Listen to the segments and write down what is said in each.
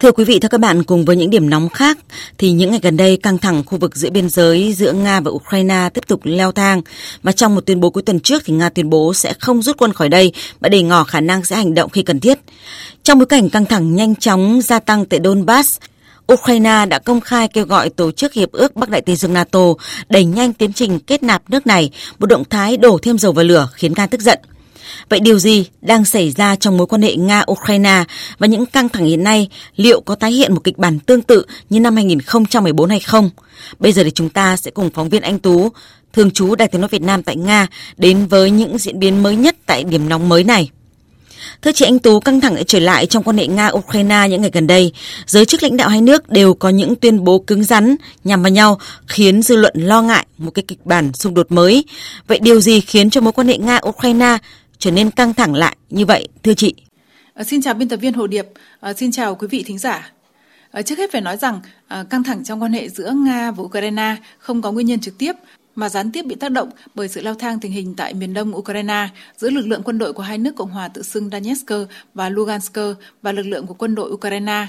Thưa quý vị, thưa các bạn, cùng với những điểm nóng khác, thì những ngày gần đây căng thẳng khu vực giữa biên giới giữa Nga và Ukraine tiếp tục leo thang. Và trong một tuyên bố cuối tuần trước thì Nga tuyên bố sẽ không rút quân khỏi đây và để ngỏ khả năng sẽ hành động khi cần thiết. Trong bối cảnh căng thẳng nhanh chóng gia tăng tại Donbass, Ukraine đã công khai kêu gọi Tổ chức Hiệp ước Bắc Đại Tây Dương NATO đẩy nhanh tiến trình kết nạp nước này, một động thái đổ thêm dầu vào lửa khiến Nga tức giận. Vậy điều gì đang xảy ra trong mối quan hệ Nga-Ukraine và những căng thẳng hiện nay liệu có tái hiện một kịch bản tương tự như năm 2014 hay không? Bây giờ thì chúng ta sẽ cùng phóng viên Anh Tú, thường trú Đài tiếng nói Việt Nam tại Nga đến với những diễn biến mới nhất tại điểm nóng mới này. Thưa chị Anh Tú, căng thẳng lại trở lại trong quan hệ Nga-Ukraine những ngày gần đây. Giới chức lãnh đạo hai nước đều có những tuyên bố cứng rắn nhằm vào nhau, khiến dư luận lo ngại một cái kịch bản xung đột mới. Vậy điều gì khiến cho mối quan hệ Nga-Ukraine trở nên căng thẳng lại như vậy, thưa chị? À, xin chào biên tập viên Hồ Điệp, à, xin chào quý vị thính giả. À, trước hết phải nói rằng à, căng thẳng trong quan hệ giữa Nga và Ukraine không có nguyên nhân trực tiếp mà gián tiếp bị tác động bởi sự leo thang tình hình tại miền đông Ukraine giữa lực lượng quân đội của hai nước Cộng hòa tự xưng Donetsk và Lugansk và lực lượng của quân đội Ukraine.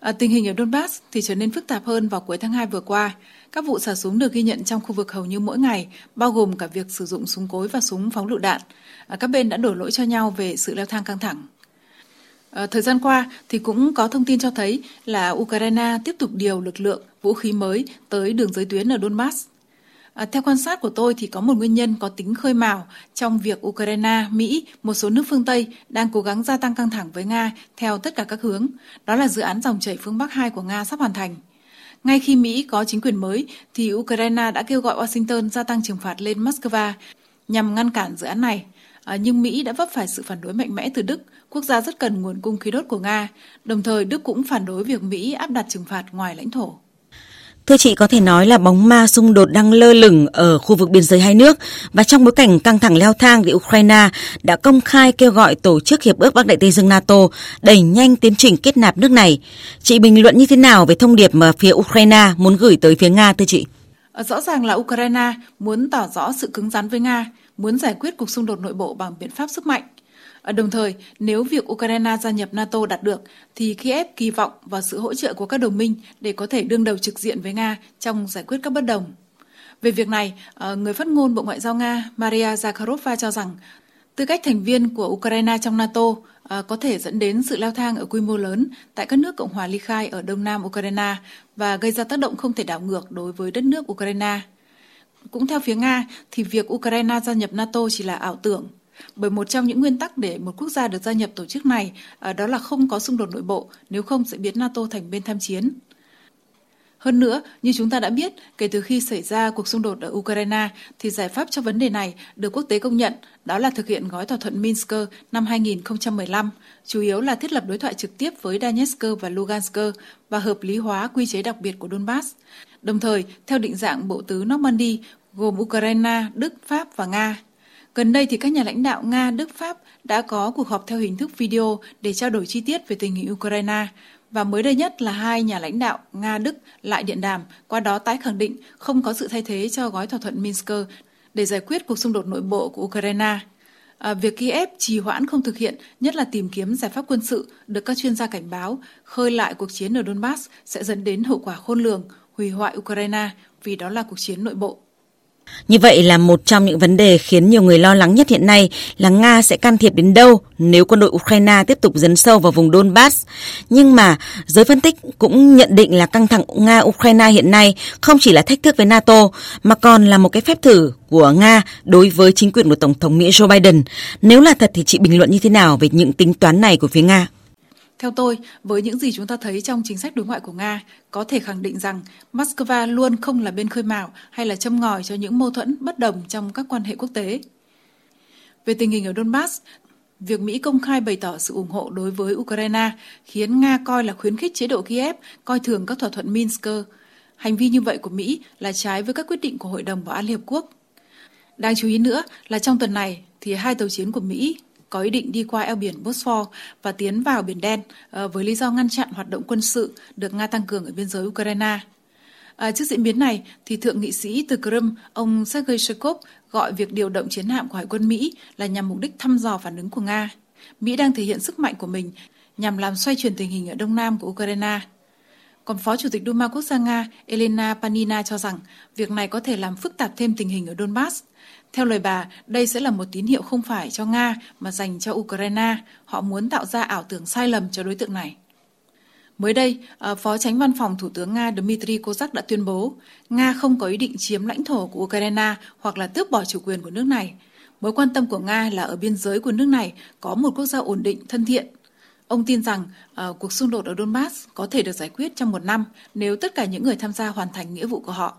À, tình hình ở Donbass thì trở nên phức tạp hơn vào cuối tháng 2 vừa qua. Các vụ xả súng được ghi nhận trong khu vực hầu như mỗi ngày, bao gồm cả việc sử dụng súng cối và súng phóng lựu đạn. À, các bên đã đổ lỗi cho nhau về sự leo thang căng thẳng. À, thời gian qua thì cũng có thông tin cho thấy là Ukraine tiếp tục điều lực lượng vũ khí mới tới đường giới tuyến ở Donbass. À, theo quan sát của tôi thì có một nguyên nhân có tính khơi mào trong việc Ukraine, Mỹ, một số nước phương Tây đang cố gắng gia tăng căng thẳng với Nga theo tất cả các hướng. Đó là dự án dòng chảy phương Bắc 2 của Nga sắp hoàn thành. Ngay khi Mỹ có chính quyền mới, thì Ukraine đã kêu gọi Washington gia tăng trừng phạt lên Moscow nhằm ngăn cản dự án này. À, nhưng Mỹ đã vấp phải sự phản đối mạnh mẽ từ Đức, quốc gia rất cần nguồn cung khí đốt của Nga. Đồng thời, Đức cũng phản đối việc Mỹ áp đặt trừng phạt ngoài lãnh thổ. Thưa chị, có thể nói là bóng ma xung đột đang lơ lửng ở khu vực biên giới hai nước và trong bối cảnh căng thẳng leo thang thì Ukraine đã công khai kêu gọi Tổ chức Hiệp ước Bắc Đại Tây Dương NATO đẩy nhanh tiến trình kết nạp nước này. Chị bình luận như thế nào về thông điệp mà phía Ukraine muốn gửi tới phía Nga thưa chị? Ờ, rõ ràng là Ukraine muốn tỏ rõ sự cứng rắn với Nga, muốn giải quyết cuộc xung đột nội bộ bằng biện pháp sức mạnh. Ờ, đồng thời, nếu việc Ukraine gia nhập NATO đạt được, thì Kiev kỳ vọng vào sự hỗ trợ của các đồng minh để có thể đương đầu trực diện với Nga trong giải quyết các bất đồng. Về việc này, ờ, người phát ngôn Bộ Ngoại giao Nga Maria Zakharova cho rằng tư cách thành viên của Ukraine trong NATO ờ, có thể dẫn đến sự leo thang ở quy mô lớn tại các nước Cộng hòa ly khai ở đông nam Ukraine và gây ra tác động không thể đảo ngược đối với đất nước Ukraine. Cũng theo phía Nga, thì việc Ukraine gia nhập NATO chỉ là ảo tưởng bởi một trong những nguyên tắc để một quốc gia được gia nhập tổ chức này à, đó là không có xung đột nội bộ, nếu không sẽ biến NATO thành bên tham chiến. Hơn nữa, như chúng ta đã biết, kể từ khi xảy ra cuộc xung đột ở Ukraine, thì giải pháp cho vấn đề này được quốc tế công nhận, đó là thực hiện gói thỏa thuận Minsk năm 2015, chủ yếu là thiết lập đối thoại trực tiếp với Donetsk và Lugansk và hợp lý hóa quy chế đặc biệt của Donbass. Đồng thời, theo định dạng bộ tứ Normandy, gồm Ukraine, Đức, Pháp và Nga, Gần đây thì các nhà lãnh đạo Nga, Đức, Pháp đã có cuộc họp theo hình thức video để trao đổi chi tiết về tình hình Ukraine. Và mới đây nhất là hai nhà lãnh đạo Nga, Đức lại điện đàm, qua đó tái khẳng định không có sự thay thế cho gói thỏa thuận Minsk để giải quyết cuộc xung đột nội bộ của Ukraine. À, việc Kiev trì hoãn không thực hiện, nhất là tìm kiếm giải pháp quân sự, được các chuyên gia cảnh báo khơi lại cuộc chiến ở Donbass sẽ dẫn đến hậu quả khôn lường, hủy hoại Ukraine vì đó là cuộc chiến nội bộ. Như vậy là một trong những vấn đề khiến nhiều người lo lắng nhất hiện nay là Nga sẽ can thiệp đến đâu nếu quân đội Ukraine tiếp tục dấn sâu vào vùng Donbass. Nhưng mà giới phân tích cũng nhận định là căng thẳng Nga-Ukraine hiện nay không chỉ là thách thức với NATO, mà còn là một cái phép thử của Nga đối với chính quyền của Tổng thống Mỹ Joe Biden. Nếu là thật thì chị bình luận như thế nào về những tính toán này của phía Nga? Theo tôi, với những gì chúng ta thấy trong chính sách đối ngoại của Nga, có thể khẳng định rằng Moscow luôn không là bên khơi mào hay là châm ngòi cho những mâu thuẫn bất đồng trong các quan hệ quốc tế. Về tình hình ở Donbass, việc Mỹ công khai bày tỏ sự ủng hộ đối với Ukraine khiến Nga coi là khuyến khích chế độ Kiev coi thường các thỏa thuận Minsk. Hành vi như vậy của Mỹ là trái với các quyết định của Hội đồng Bảo an Liên Hợp Quốc. Đáng chú ý nữa là trong tuần này thì hai tàu chiến của Mỹ có ý định đi qua eo biển Bosphor và tiến vào Biển Đen ờ, với lý do ngăn chặn hoạt động quân sự được Nga tăng cường ở biên giới Ukraine. À, trước diễn biến này, thì thượng nghị sĩ từ Crimea, ông Sergei Shekov gọi việc điều động chiến hạm của Hải quân Mỹ là nhằm mục đích thăm dò phản ứng của Nga. Mỹ đang thể hiện sức mạnh của mình nhằm làm xoay chuyển tình hình ở đông nam của Ukraine. Còn Phó Chủ tịch Duma Quốc gia Nga Elena Panina cho rằng việc này có thể làm phức tạp thêm tình hình ở Donbass. Theo lời bà, đây sẽ là một tín hiệu không phải cho Nga mà dành cho Ukraine. Họ muốn tạo ra ảo tưởng sai lầm cho đối tượng này. Mới đây, ờ, Phó Tránh Văn phòng Thủ tướng Nga Dmitry Kozak đã tuyên bố Nga không có ý định chiếm lãnh thổ của Ukraine hoặc là tước bỏ chủ quyền của nước này. Mối quan tâm của Nga là ở biên giới của nước này có một quốc gia ổn định, thân thiện. Ông tin rằng uh, cuộc xung đột ở Donbass có thể được giải quyết trong một năm nếu tất cả những người tham gia hoàn thành nghĩa vụ của họ.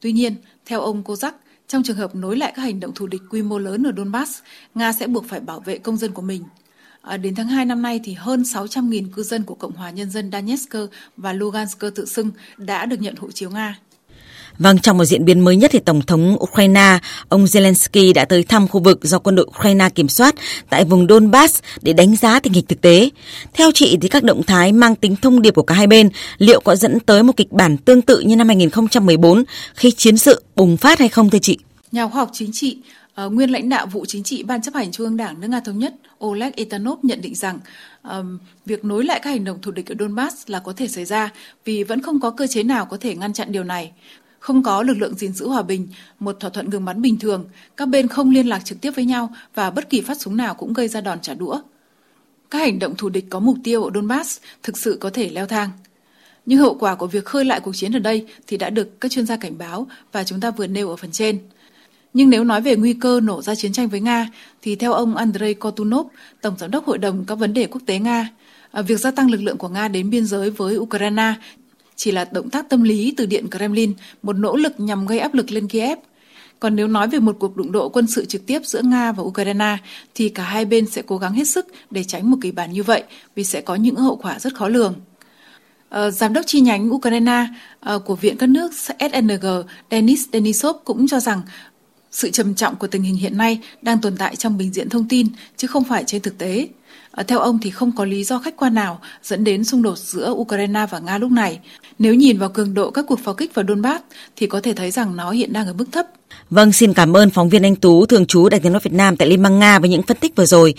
Tuy nhiên, theo ông Kozak, trong trường hợp nối lại các hành động thù địch quy mô lớn ở Donbass, Nga sẽ buộc phải bảo vệ công dân của mình – À, đến tháng 2 năm nay thì hơn 600.000 cư dân của Cộng hòa Nhân dân Donetsk và Lugansk tự xưng đã được nhận hộ chiếu Nga. Vâng, trong một diễn biến mới nhất thì Tổng thống Ukraine, ông Zelensky đã tới thăm khu vực do quân đội Ukraine kiểm soát tại vùng Donbass để đánh giá tình hình thực tế. Theo chị thì các động thái mang tính thông điệp của cả hai bên liệu có dẫn tới một kịch bản tương tự như năm 2014 khi chiến sự bùng phát hay không thưa chị? Nhà khoa học chính trị ờ, nguyên lãnh đạo vụ chính trị Ban chấp hành Trung ương Đảng nước Nga Thống nhất Oleg Etanov nhận định rằng um, việc nối lại các hành động thù địch ở Donbass là có thể xảy ra vì vẫn không có cơ chế nào có thể ngăn chặn điều này. Không có lực lượng gìn giữ hòa bình, một thỏa thuận ngừng bắn bình thường, các bên không liên lạc trực tiếp với nhau và bất kỳ phát súng nào cũng gây ra đòn trả đũa. Các hành động thù địch có mục tiêu ở Donbass thực sự có thể leo thang. Nhưng hậu quả của việc khơi lại cuộc chiến ở đây thì đã được các chuyên gia cảnh báo và chúng ta vừa nêu ở phần trên. Nhưng nếu nói về nguy cơ nổ ra chiến tranh với Nga, thì theo ông Andrei Kotunov, Tổng giám đốc Hội đồng các vấn đề quốc tế Nga, à, việc gia tăng lực lượng của Nga đến biên giới với Ukraine chỉ là động tác tâm lý từ Điện Kremlin, một nỗ lực nhằm gây áp lực lên Kiev. Còn nếu nói về một cuộc đụng độ quân sự trực tiếp giữa Nga và Ukraine, thì cả hai bên sẽ cố gắng hết sức để tránh một kịch bản như vậy, vì sẽ có những hậu quả rất khó lường. Ờ, giám đốc chi nhánh Ukraine ờ, của Viện các nước SNG Denis Denisov cũng cho rằng sự trầm trọng của tình hình hiện nay đang tồn tại trong bình diện thông tin chứ không phải trên thực tế. Ờ, theo ông thì không có lý do khách quan nào dẫn đến xung đột giữa Ukraine và Nga lúc này. Nếu nhìn vào cường độ các cuộc pháo kích vào Donbass thì có thể thấy rằng nó hiện đang ở mức thấp. Vâng, xin cảm ơn phóng viên Anh Tú, thường trú Đại tiếng nói Việt Nam tại Liên bang Nga với những phân tích vừa rồi.